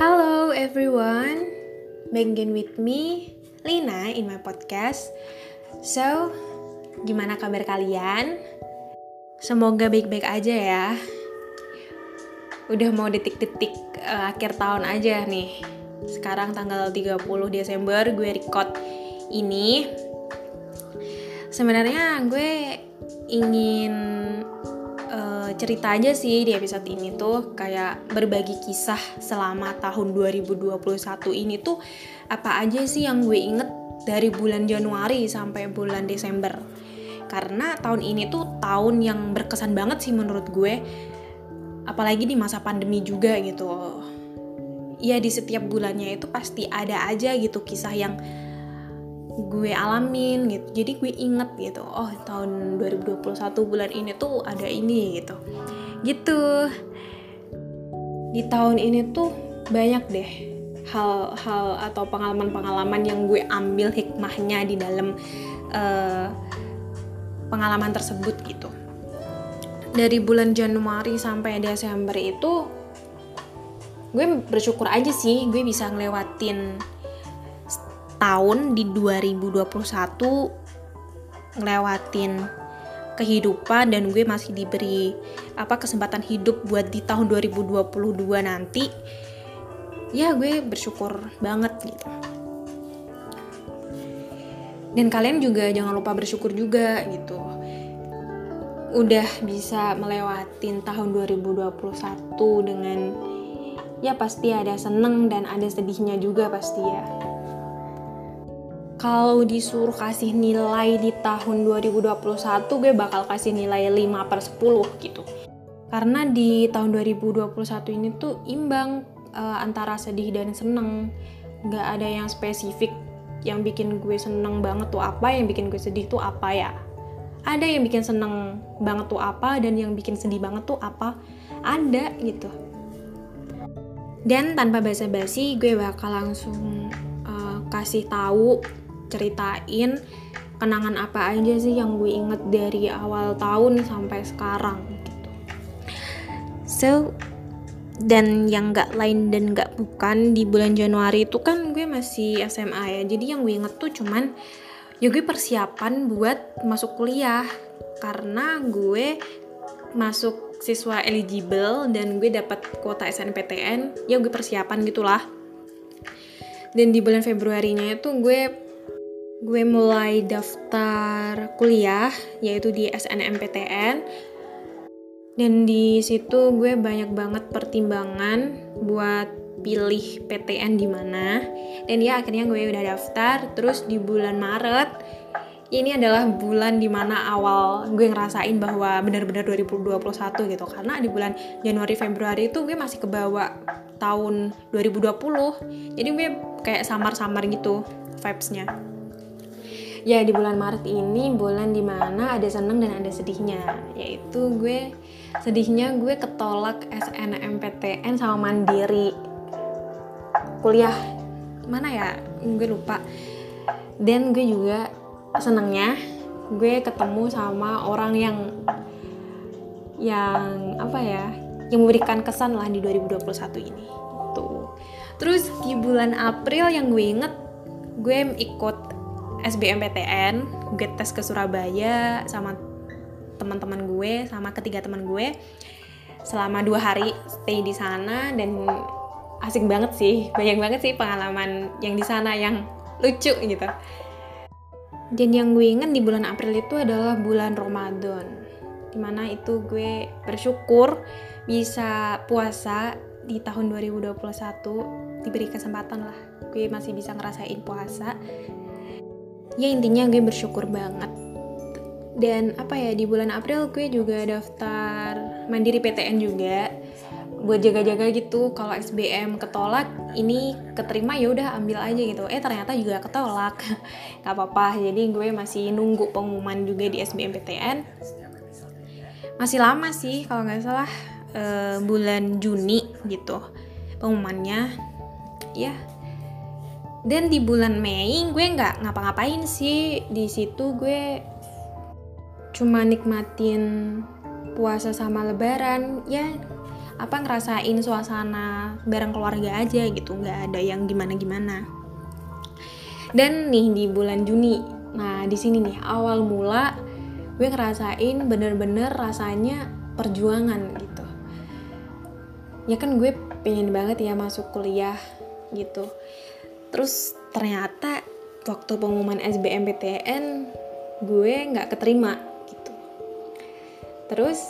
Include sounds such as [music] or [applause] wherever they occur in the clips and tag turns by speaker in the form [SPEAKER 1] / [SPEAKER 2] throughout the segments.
[SPEAKER 1] Hello everyone, back with me, Lina in my podcast. So, gimana kabar kalian? Semoga baik-baik aja ya. Udah mau detik-detik uh, akhir tahun aja nih. Sekarang tanggal 30 Desember gue record ini. Sebenarnya gue ingin cerita aja sih di episode ini tuh kayak berbagi kisah selama tahun 2021 ini tuh apa aja sih yang gue inget dari bulan Januari sampai bulan Desember. Karena tahun ini tuh tahun yang berkesan banget sih menurut gue apalagi di masa pandemi juga gitu. Ya di setiap bulannya itu pasti ada aja gitu kisah yang gue alamin gitu. Jadi gue inget gitu oh tahun 2021 bulan ini tuh ada ini gitu. Gitu. Di tahun ini tuh banyak deh hal-hal atau pengalaman-pengalaman yang gue ambil hikmahnya di dalam uh, pengalaman tersebut gitu. Dari bulan Januari sampai Desember itu gue bersyukur aja sih gue bisa ngelewatin tahun di 2021 ngelewatin kehidupan dan gue masih diberi apa kesempatan hidup buat di tahun 2022 nanti ya gue bersyukur banget gitu. Dan kalian juga jangan lupa bersyukur juga gitu. Udah bisa melewatin tahun 2021 dengan ya pasti ada seneng dan ada sedihnya juga pasti ya kalau disuruh kasih nilai di tahun 2021 gue bakal kasih nilai 5 per 10 gitu. Karena di tahun 2021 ini tuh imbang uh, antara sedih dan seneng. Nggak ada yang spesifik yang bikin gue seneng banget tuh apa yang bikin gue sedih tuh apa ya. Ada yang bikin seneng banget tuh apa dan yang bikin sedih banget tuh apa. Ada gitu. Dan tanpa basa-basi gue bakal langsung uh, kasih tahu ceritain kenangan apa aja sih yang gue inget dari awal tahun sampai sekarang gitu. So dan yang gak lain dan gak bukan di bulan Januari itu kan gue masih SMA ya. Jadi yang gue inget tuh cuman ya gue persiapan buat masuk kuliah. Karena gue masuk siswa eligible dan gue dapat kuota SNPTN ya gue persiapan gitulah. Dan di bulan Februarinya itu gue gue mulai daftar kuliah yaitu di SNMPTN dan di situ gue banyak banget pertimbangan buat pilih PTN di mana. Dan ya akhirnya gue udah daftar terus di bulan Maret ini adalah bulan di mana awal gue ngerasain bahwa benar-benar 2021 gitu. Karena di bulan Januari Februari itu gue masih kebawa tahun 2020 jadi gue kayak samar-samar gitu vibesnya ya di bulan Maret ini bulan di mana ada seneng dan ada sedihnya. Yaitu gue sedihnya gue ketolak SNMPTN sama mandiri. Kuliah. Mana ya? Gue lupa. Dan gue juga senengnya gue ketemu sama orang yang yang apa ya yang memberikan kesan lah di 2021 ini. Tuh. Terus di bulan April yang gue inget gue ikut SBMPTN gue tes ke Surabaya sama teman-teman gue sama ketiga teman gue. Selama dua hari stay di sana dan asik banget sih banyak banget sih pengalaman yang di sana yang lucu gitu. Dan yang gue inget di bulan April itu adalah bulan Ramadan di mana itu gue bersyukur bisa puasa di tahun 2021 diberi kesempatan lah. Gue masih bisa ngerasain puasa ya intinya gue bersyukur banget. Dan apa ya di bulan April gue juga daftar mandiri PTN juga buat jaga-jaga gitu. Kalau SBM ketolak ini keterima ya udah ambil aja gitu. Eh ternyata juga ketolak. [laughs] Nggak apa-apa. Jadi gue masih nunggu pengumuman juga di SBMPTN masih lama sih kalau nggak salah uh, bulan Juni gitu pengumumannya. Ya dan di bulan Mei gue nggak ngapa-ngapain sih. Di situ gue cuma nikmatin puasa sama lebaran. Ya apa ngerasain suasana bareng keluarga aja gitu. Nggak ada yang gimana gimana dan nih di bulan Juni. Nah di sini nih awal mula gue ngerasain bener-bener rasanya perjuangan gitu. Ya kan gue pengen banget ya masuk kuliah gitu terus ternyata waktu pengumuman SBMPTN gue nggak keterima gitu. Terus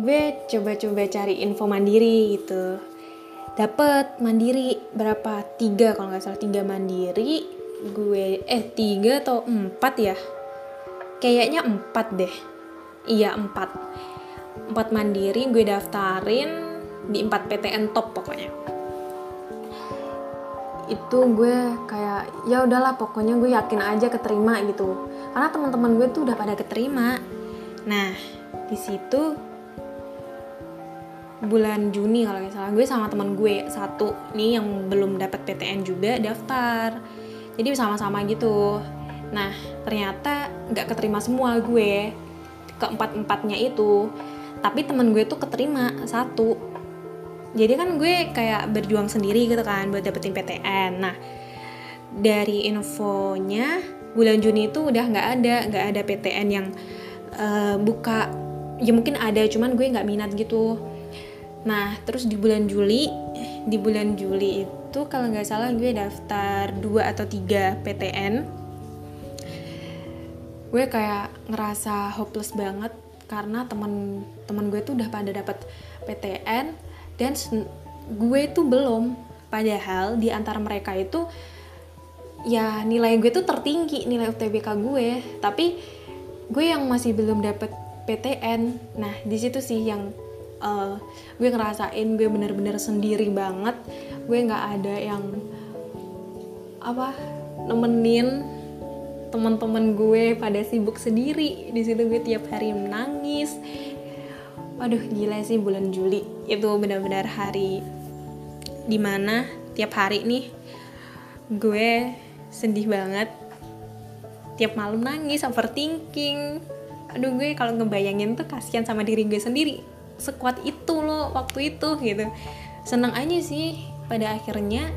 [SPEAKER 1] gue coba-coba cari info mandiri gitu. Dapet mandiri berapa? Tiga kalau nggak salah. Tiga mandiri gue eh tiga atau empat ya? Kayaknya empat deh. Iya empat. Empat mandiri gue daftarin di empat PTN top pokoknya itu gue kayak ya udahlah pokoknya gue yakin aja keterima gitu. Karena teman-teman gue tuh udah pada keterima. Nah di situ bulan Juni kalau nggak salah gue sama teman gue satu nih yang belum dapat PTN juga daftar. Jadi sama-sama gitu. Nah ternyata nggak keterima semua gue. Keempat empatnya itu. Tapi temen gue tuh keterima satu jadi kan gue kayak berjuang sendiri gitu kan buat dapetin PTN nah dari infonya bulan Juni itu udah nggak ada nggak ada PTN yang uh, buka. Ya mungkin ada cuman gue nggak minat gitu. Nah, terus di bulan Juli, di bulan Juli itu kalau nggak salah gue daftar 2 atau 3 PTN. Gue kayak ngerasa hopeless banget karena teman-teman gue tuh udah pada dapat PTN dan gue tuh belum. Padahal di antara mereka itu ya nilai gue tuh tertinggi nilai UTBK gue, tapi gue yang masih belum dapat PTN. Nah, di situ sih yang uh, gue ngerasain gue bener-bener sendiri banget gue nggak ada yang apa nemenin teman-teman gue pada sibuk sendiri di situ gue tiap hari menangis waduh gila sih bulan Juli. Itu benar-benar hari di mana tiap hari nih gue sedih banget. Tiap malam nangis overthinking. Aduh gue kalau ngebayangin tuh kasihan sama diri gue sendiri. Sekuat itu loh waktu itu gitu. Senang aja sih pada akhirnya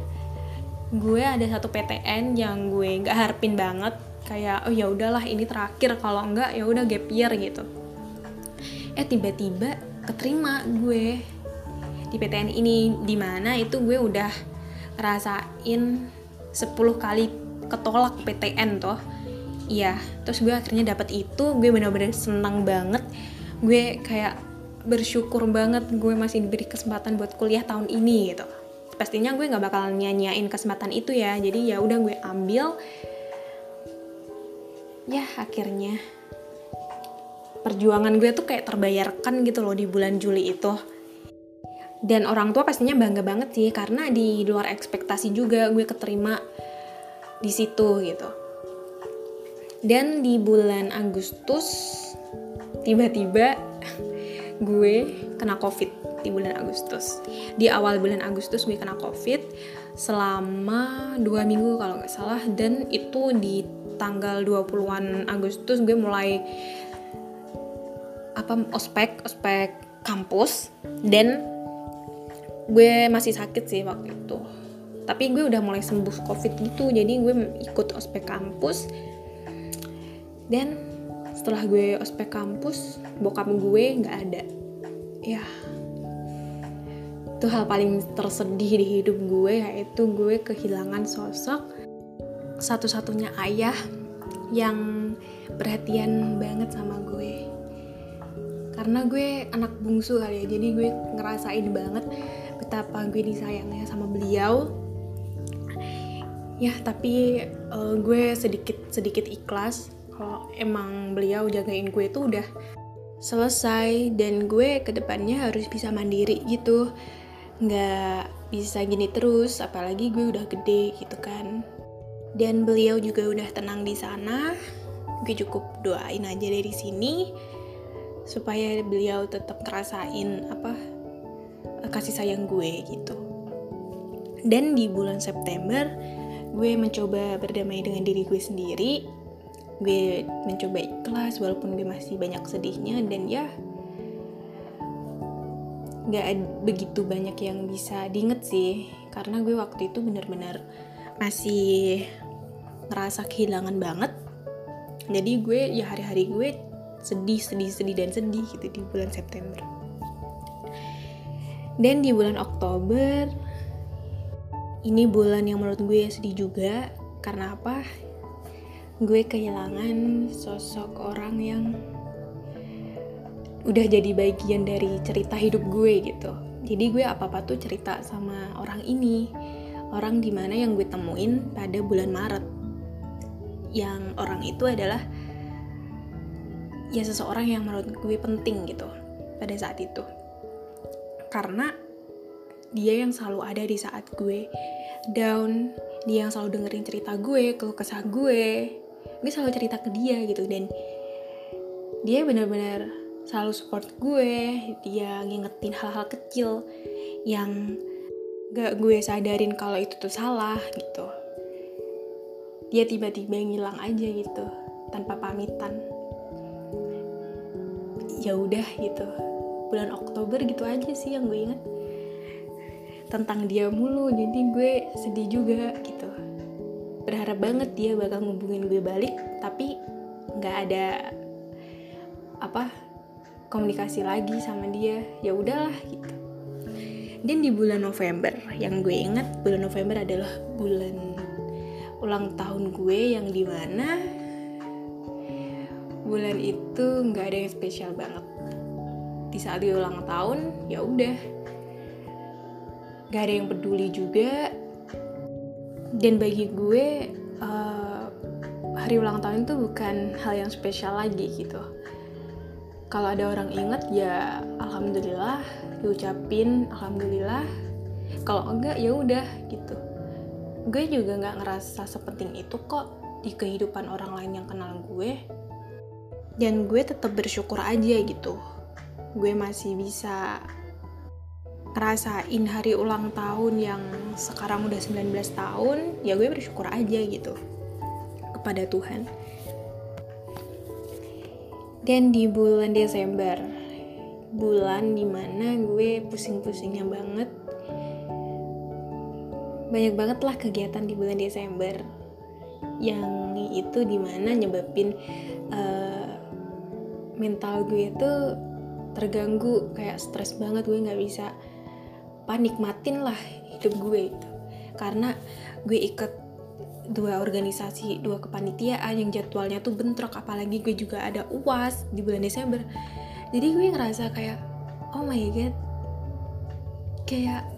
[SPEAKER 1] gue ada satu PTN yang gue nggak harapin banget. Kayak oh ya udahlah ini terakhir. Kalau enggak ya udah gap year gitu eh tiba-tiba keterima gue di PTN ini di mana itu gue udah rasain 10 kali ketolak PTN toh. Iya terus gue akhirnya dapat itu gue bener-bener senang banget. Gue kayak bersyukur banget gue masih diberi kesempatan buat kuliah tahun ini gitu. Pastinya gue nggak bakal nyanyain kesempatan itu ya jadi ya udah gue ambil. Ya akhirnya perjuangan gue tuh kayak terbayarkan gitu loh di bulan Juli itu. Dan orang tua pastinya bangga banget sih karena di luar ekspektasi juga gue keterima di situ gitu. Dan di bulan Agustus tiba-tiba [laughs] gue kena covid di bulan Agustus. Di awal bulan Agustus gue kena covid selama dua minggu kalau nggak salah. Dan itu di tanggal 20-an Agustus gue mulai apa ospek ospek kampus dan gue masih sakit sih waktu itu. Tapi gue udah mulai sembuh covid gitu jadi gue ikut ospek kampus. Dan setelah gue ospek kampus bokap gue nggak ada. Ya itu hal paling tersedih di hidup gue yaitu gue kehilangan sosok satu-satunya ayah yang perhatian banget sama gue karena gue anak bungsu kali ya jadi gue ngerasain banget betapa gue disayangnya sama beliau. Ya tapi uh, gue sedikit sedikit ikhlas kalau emang beliau jagain gue itu udah selesai dan gue ke depannya harus bisa mandiri gitu. Nggak bisa gini terus apalagi gue udah gede gitu kan. Dan beliau juga udah tenang di sana. Gue cukup doain aja dari sini supaya beliau tetap ngerasain apa kasih sayang gue gitu. Dan di bulan September gue mencoba berdamai dengan diri gue sendiri. Gue mencoba ikhlas walaupun gue masih banyak sedihnya dan ya nggak begitu banyak yang bisa diinget sih. Karena gue waktu itu bener-bener masih ngerasa kehilangan banget. Jadi gue ya hari-hari gue sedih sedih sedih dan sedih gitu di bulan September. Dan di bulan Oktober ini bulan yang menurut gue sedih juga. Karena apa? Gue kehilangan sosok orang yang udah jadi bagian dari cerita hidup gue gitu. Jadi gue apa-apa tuh cerita sama orang ini. Orang di mana yang gue temuin pada bulan Maret. Yang orang itu adalah ya seseorang yang menurut gue penting gitu pada saat itu. Karena dia yang selalu ada di saat gue. Down dia yang selalu dengerin cerita gue keluh kesah gue. Gue selalu cerita ke dia gitu dan dia benar-benar selalu support gue. Dia ngingetin hal-hal kecil yang gak gue sadarin kalau itu tuh salah gitu. Dia tiba-tiba ngilang aja gitu tanpa pamitan ya udah gitu. Bulan Oktober gitu aja sih yang gue inget tentang dia mulu jadi gue sedih juga gitu. Berharap banget dia bakal ngubungin gue balik tapi nggak ada apa komunikasi lagi sama dia. Ya udahlah gitu. Dan di bulan November yang gue ingat bulan November adalah bulan ulang tahun gue yang di mana bulan itu nggak ada yang spesial banget. Di saat dia ulang tahun ya udah. Nggak ada yang peduli juga. Dan bagi gue uh, hari ulang tahun itu bukan hal yang spesial lagi gitu. Kalau ada orang inget ya alhamdulillah diucapin alhamdulillah. Kalau enggak ya udah gitu. Gue juga nggak ngerasa sepenting itu kok di kehidupan orang lain yang kenal gue dan gue tetap bersyukur aja gitu. Gue masih bisa ngerasain hari ulang tahun yang sekarang udah 19 tahun ya gue bersyukur aja gitu kepada Tuhan. Dan di bulan Desember bulan di mana gue pusing-pusingnya banget banyak banget lah kegiatan di bulan Desember. Yang itu di mana nyebabin uh, mental gue itu terganggu kayak stres banget gue nggak bisa panikmatin lah hidup gue itu karena gue ikut dua organisasi, dua kepanitiaan yang jadwalnya tuh bentrok apalagi gue juga ada UAS di bulan Desember. Jadi gue ngerasa kayak oh my god. Kayak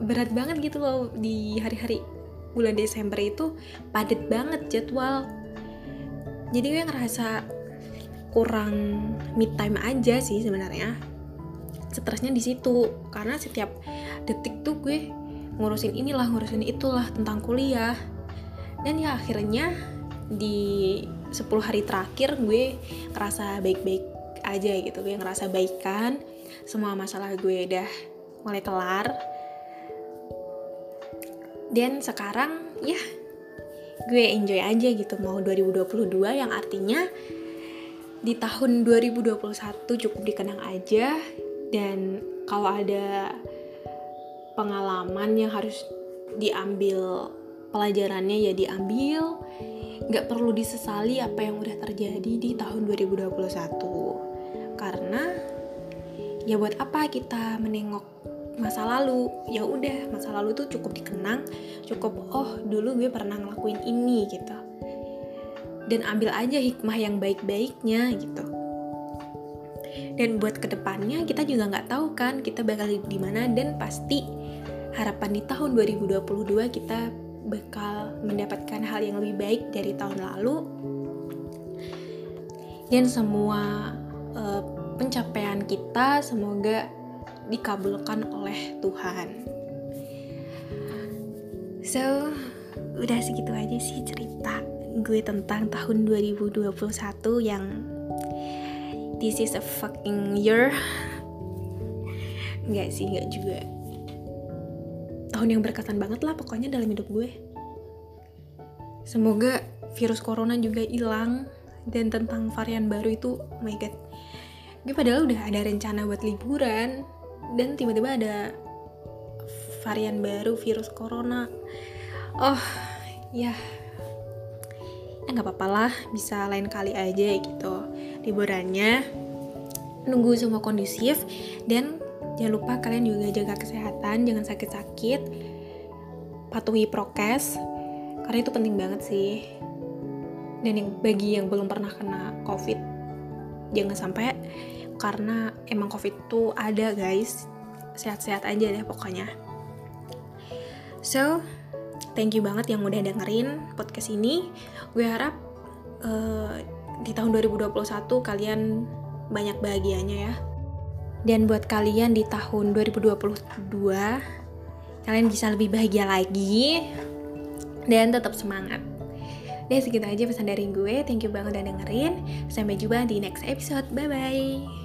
[SPEAKER 1] berat banget gitu loh di hari-hari bulan Desember itu padat banget jadwal. Jadi gue ngerasa kurang mid time aja sih sebenarnya. Stresnya di situ karena setiap detik tuh gue ngurusin inilah ngurusin itulah tentang kuliah. Dan ya akhirnya di 10 hari terakhir gue ngerasa baik-baik aja gitu gue ngerasa baikan. Semua masalah gue udah mulai kelar dan sekarang ya gue enjoy aja gitu mau 2022 yang artinya di tahun 2021 cukup dikenang aja. Dan kalau ada pengalaman yang harus diambil pelajarannya ya diambil. Nggak perlu disesali apa yang udah terjadi di tahun 2021 karena ya buat apa kita menengok masa lalu? Ya udah masa lalu tuh cukup dikenang. Cukup oh dulu gue pernah ngelakuin ini gitu dan ambil aja hikmah yang baik-baiknya gitu. Dan buat ke depannya kita juga nggak tahu kan kita bakal di mana dan pasti harapan di tahun 2022 kita bakal mendapatkan hal yang lebih baik dari tahun lalu. Dan semua uh, pencapaian kita semoga dikabulkan oleh Tuhan. So, udah segitu aja sih cerita gue tentang tahun 2021 yang this is a fucking year. Enggak sih, enggak juga tahun yang berkesan banget lah pokoknya dalam hidup gue. Semoga virus corona juga hilang dan tentang varian baru itu, oh my god. Gue padahal udah ada rencana buat liburan, dan tiba-tiba ada varian baru virus corona oh ya ya nggak apa-apa lah bisa lain kali aja gitu. Liburannya nunggu semua kondusif dan jangan lupa kalian juga jaga kesehatan jangan sakit-sakit patuhi prokes karena itu penting banget sih. Dan yang bagi yang belum pernah kena covid jangan sampai karena emang covid itu ada guys. Sehat-sehat aja deh pokoknya. So thank you banget yang udah dengerin podcast ini. Gue harap uh, di tahun 2021 kalian banyak bahagianya ya. Dan buat kalian di tahun 2022 kalian bisa lebih bahagia lagi dan tetap semangat. Dan segitu aja pesan dari gue. Thank you banget udah dengerin. Sampai jumpa di next episode. Bye bye